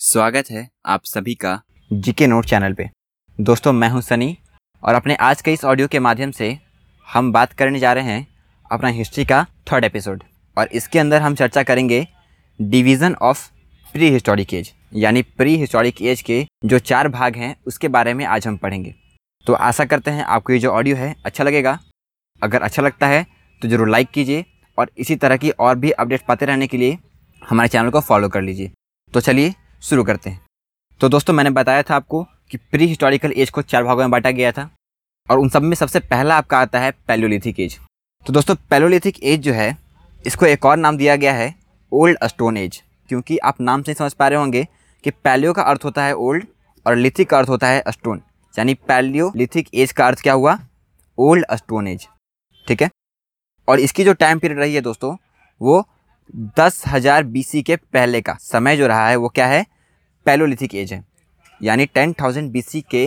स्वागत है आप सभी का जीके नोट चैनल पे। दोस्तों, मैं हूँ सनी और अपने आज के इस ऑडियो के माध्यम से हम बात करने जा रहे हैं अपना हिस्ट्री का थर्ड एपिसोड और इसके अंदर हम चर्चा करेंगे division of prehistoric age, यानी प्री हिस्टोरिक एज के जो चार भाग हैं, उसके बारे में आज हम पढ़ेंगे। तो आशा करते हैं आपको ये जो ऑडियो है अच्छा लगेगा। अगर अच्छा लगता है तो ज़रूर लाइक कीजिए और इसी तरह की और भी अपडेट पाते रहने के लिए हमारे चैनल को फॉलो कर लीजिए। तो चलिए शुरू करते हैं। तो दोस्तों, मैंने बताया था आपको कि प्री हिस्टोरिकल एज को चार भागों में बांटा गया था और उन सब में सबसे पहला आपका आता है पैलोलिथिक एज तो दोस्तों पैलोलिथिक एज जो है, इसको एक और नाम दिया गया है ओल्ड स्टोन एज क्योंकि आप नाम से समझ पा रहे होंगे कि पैलियो का अर्थ होता है ओल्ड और लिथिक का अर्थ होता है स्टोन यानी पैलियोलिथिक एज का अर्थ क्या हुआ? ओल्ड स्टोन एज ठीक है? और इसकी जो टाइम पीरियड रही है दोस्तों, वो दस हज़ार बी के पहले का। समय जो रहा है वो क्या है? पैलोलिथिक एज है। यानी टेन थाउज़ेंड बी के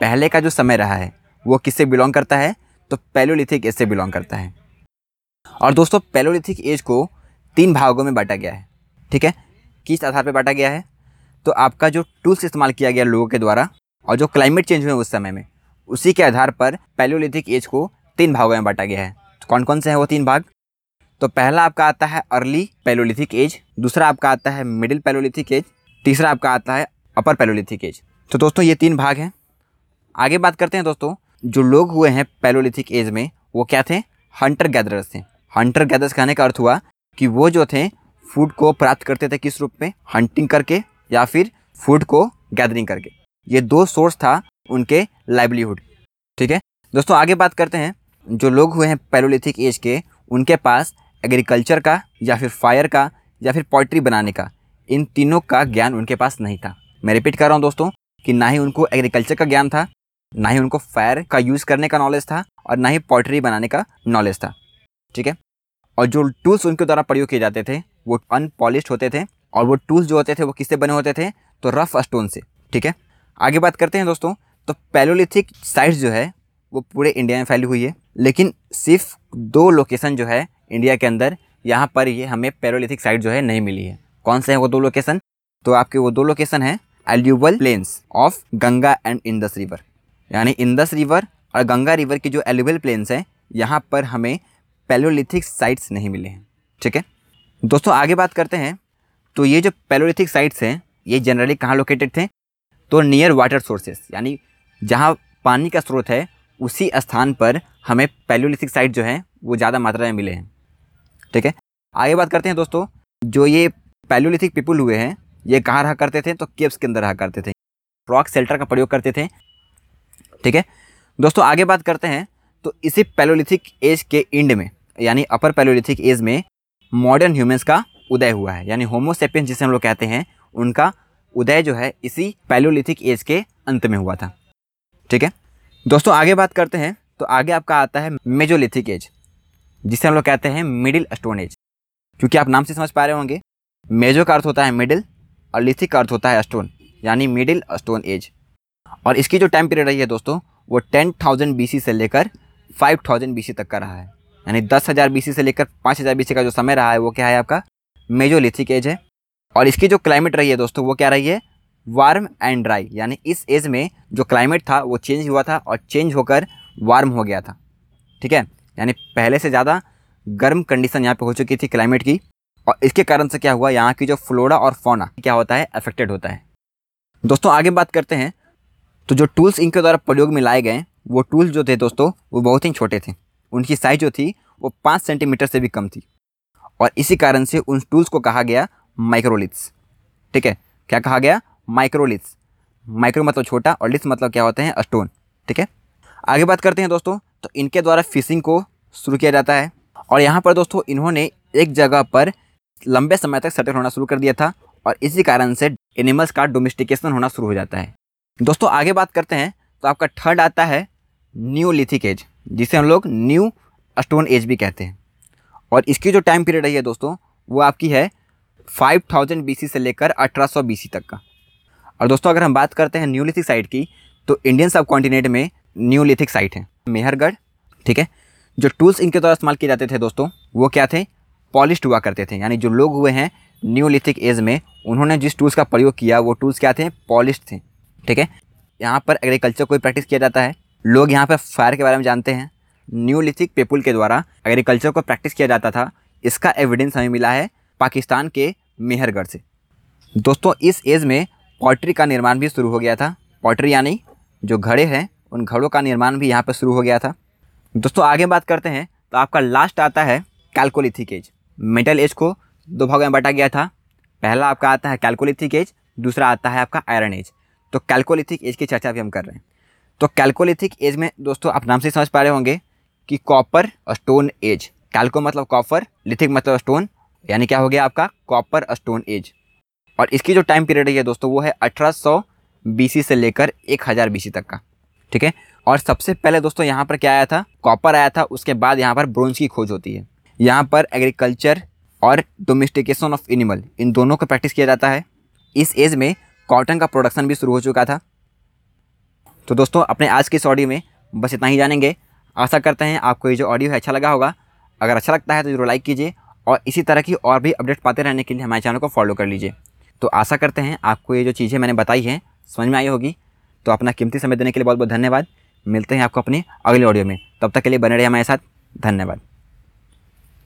पहले का जो समय रहा है, वो किससे बिलोंग करता है? तो पैलोलिथिक एज से बिलोंग करता है। और दोस्तों, पैलोलिथिक एज को तीन भागों में बांटा गया है। ठीक है? किस आधार पर बांटा गया है? तो आपका जो टूल्स इस्तेमाल किया गया लोगों के द्वारा और जो क्लाइमेट चेंज हुए उस समय में, उसी के आधार पर पैलोलिथिक एज को तीन भागों में बांटा गया है। तो कौन कौन से हैं वो तीन भाग? तो पहला आपका आता है अर्ली पैलोलिथिक एज दूसरा आपका आता है मिडिल पैलोलिथिक एज तीसरा आपका आता है अपर पैलोलिथिक एज तो दोस्तों, ये तीन भाग हैं। आगे बात करते हैं दोस्तों, जो लोग हुए हैं पैलोलिथिक एज में, वो क्या थे? हंटर गैदरर्स थे। हंटर गैदर्स कहने का अर्थ हुआ कि वो जो थे फ़ूड को प्राप्त करते थे किस रूप में? हंटिंग करके या फिर फ़ूड को गैदरिंग करके। ये दो सोर्स था उनके लाइवलीहुड ठीक है? दोस्तों, आगे बात करते हैं। जो लोग हुए हैं पैलोलिथिक एज के, उनके पास एग्रीकल्चर का, या फिर फायर का, या फिर पोइट्री बनाने का, इन तीनों का ज्ञान उनके पास नहीं था। मैं रिपीट कर रहा हूँ दोस्तों कि ना ही उनको एग्रीकल्चर का ज्ञान था, ना ही उनको फायर का यूज़ करने का नॉलेज था, और ना ही पोइट्री बनाने का नॉलेज था। ठीक है? और जो टूल्स उनके द्वारा प्रयोग किए जाते थे, वो अनपॉलिश होते थे, और वो टूल्स जो होते थे, वो किससे बने होते थे? तो रफ स्टोन से। ठीक है? आगे बात करते हैं दोस्तों तो पैलोलिथिक साइट्स जो है, वो पूरे इंडिया में फैली हुई है, लेकिन सिर्फ़ दो लोकेशन जो है इंडिया के अंदर, यहाँ पर ये हमें पैरोलिथिक साइट जो है नहीं मिली है। कौन से हैं वो दो लोकेशन? तो आपके वो दो लोकेशन हैं एल्यूबल plains of Ganga and Indus river. यानी इंदस रिवर और गंगा रिवर की जो एल्यूबल प्लेन्स हैं, यहाँ पर हमें पैलोलिथिक साइट्स नहीं मिले हैं। ठीक है? दोस्तों, आगे बात करते हैं। तो ये जो पैलोलिथिक साइट्स हैं, ये जनरली कहाँ लोकेटेड थे? तो नियर वाटर सोर्सेस, यानी जहाँ पानी का स्रोत है, उसी स्थान पर हमें पैलोलिथिक साइट जो है, वो ज़्यादा मात्रा में मिले हैं। ठीक है? आगे बात करते हैं दोस्तों, जो ये पैलोलिथिक पीपुल हुए हैं, ये कहाँ रहा करते थे? तो केव्स के अंदर रहा करते थे। रॉक सेल्टर का प्रयोग करते थे। ठीक है? दोस्तों, आगे बात करते हैं तो इसी पैलोलिथिक एज के इंड में, यानी अपर पैलोलिथिक एज में मॉडर्न ह्यूमंस का उदय हुआ है। यानी होमोसेपियंस जिसे हम लोग कहते हैं, उनका उदय जो है, इसी पैलोलिथिक एज के अंत में हुआ था। ठीक है? दोस्तों, आगे बात करते हैं तो आगे आपका आता है मेजोलिथिक एज। जिसे हम लोग कहते हैं मिडिल स्टोन एज क्योंकि आप नाम से समझ पा रहे होंगे मेजो का अर्थ होता है मिडिल और लिथिक का अर्थ होता है स्टोन यानी मिडिल स्टोन एज और इसकी जो टाइम पीरियड रही है दोस्तों, वो टेन थाउज़ेंड बी से लेकर फाइव थाउज़ेंड बी तक का रहा है। यानी दस हज़ार बी से लेकर पाँच हज़ार बी का जो समय रहा है, वो क्या है आपका? मेजोलिथिक एज है। और इसकी जो क्लाइमेट रही है दोस्तों, वो क्या रही है? वार्म एंड ड्राई यानी इस एज में जो क्लाइमेट था, वो चेंज हुआ था और चेंज होकर वार्म हो गया था। ठीक है? यानी पहले से ज़्यादा गर्म कंडीशन यहाँ पे हो चुकी थी क्लाइमेट की। और इसके कारण से क्या हुआ, यहाँ की जो फ्लोरा और फोना क्या होता है अफेक्टेड होता है। दोस्तों, आगे बात करते हैं। तो जो टूल्स इनके द्वारा प्रयोग में लाए गए, वो टूल्स जो थे दोस्तों, वो बहुत ही छोटे थे। उनकी साइज़ जो थी, वो पाँच सेंटीमीटर से भी कम थी। और इसी कारण से उन टूल्स को कहा गया माइक्रोलिथ्स ठीक है? क्या कहा गया? माइक्रोलिथ्स माइक्रो मतलब छोटा, और लिथ्स मतलब क्या होते हैं? स्टोन ठीक है? आगे बात करते हैं दोस्तों। तो इनके द्वारा फिशिंग को शुरू किया जाता है। और यहाँ पर दोस्तों, इन्होंने एक जगह पर लंबे समय तक सेटल होना शुरू कर दिया था और इसी कारण से एनिमल्स का डोमेस्टिकेशन होना शुरू हो जाता है। दोस्तों, आगे बात करते हैं तो आपका थर्ड आता है न्यू लिथिक एज जिसे हम लोग न्यू स्टोन एज भी कहते हैं। और इसकी जो टाइम पीरियड रही है दोस्तों, वो आपकी है 5000 थाउज़ेंड से लेकर 1800 सौ तक का। और दोस्तों, अगर हम बात करते हैं न्यूलिथिक साइट की तो इंडियन सब कॉन्टिनेंट में न्यूलिथिक साइट है। मेहरगढ़, ठीक है? जो टूल्स इनके द्वारा इस्तेमाल किए जाते थे दोस्तों, वो क्या थे? पॉलिश्ड हुआ करते थे, यानी जो लोग हुए हैं न्यूलिथिक एज में, उन्होंने जिस टूल्स का प्रयोग किया, वो टूल्स क्या थे? पॉलिश थे, ठीक है? यहाँ पर एग्रीकल्चर को प्रैक्टिस किया जाता है। लोग यहाँ पर फायर के बारे में जानते हैं। न्यूलिथिक पीपुल के द्वारा एग्रीकल्चर को प्रैक्टिस किया जाता था। इसका एविडेंस हमें मिला है पाकिस्तान के मेहरगढ़ से। दोस्तों, इस एज में पॉल्ट्री का निर्माण भी शुरू हो गया था। पॉल्ट्री यानी जो घड़े हैं उन घड़ों का निर्माण भी यहाँ पर शुरू हो गया था। दोस्तों, आगे बात करते हैं तो आपका लास्ट आता है कैलकोलिथिक एज मेटल एज को दो भागों में बांटा गया था। पहला आपका आता है कैलकोलिथिक एज दूसरा आता है आपका आयरन एज तो कैलकोलिथिक एज की चर्चा भी हम कर रहे हैं। तो कैलकोलिथिक एज में, दोस्तों, आप नाम से समझ पा रहे होंगे कि कॉपर और स्टोन एज कैल्को मतलब कॉपर लिथिक मतलब स्टोन यानी क्या हो गया आपका? कॉपर स्टोन एज और इसकी जो टाइम पीरियड है दोस्तों, वो है अठारह सौ बीसी से लेकर एक हज़ार बीसी तक का। ठीक है? और सबसे पहले दोस्तों यहाँ पर क्या आया था? कॉपर आया था, उसके बाद यहाँ पर ब्रोंज की खोज होती है। यहाँ पर एग्रीकल्चर और डोमेस्टिकेशन ऑफ़ एनिमल इन दोनों का प्रैक्टिस किया जाता है। इस एज में कॉटन का प्रोडक्शन भी शुरू हो चुका था। तो दोस्तों, अपने आज के इस ऑडियो में बस इतना ही जानेंगे। आशा करते हैं आपको ये जो ऑडियो है अच्छा लगा होगा। अगर अच्छा लगता है तो ज़रूर लाइक कीजिए और इसी तरह की और भी अपडेट पाते रहने के लिए हमारे चैनल को फॉलो कर लीजिए। तो आशा करते हैं आपको ये जो चीज़ें मैंने बताई हैं, समझ में आई होगी। तो अपना कीमती समय देने के लिए बहुत बहुत धन्यवाद। मिलते हैं आपको अपनी अगले ऑडियो में। तब तक के लिए बने रहे हमारे साथ। धन्यवाद।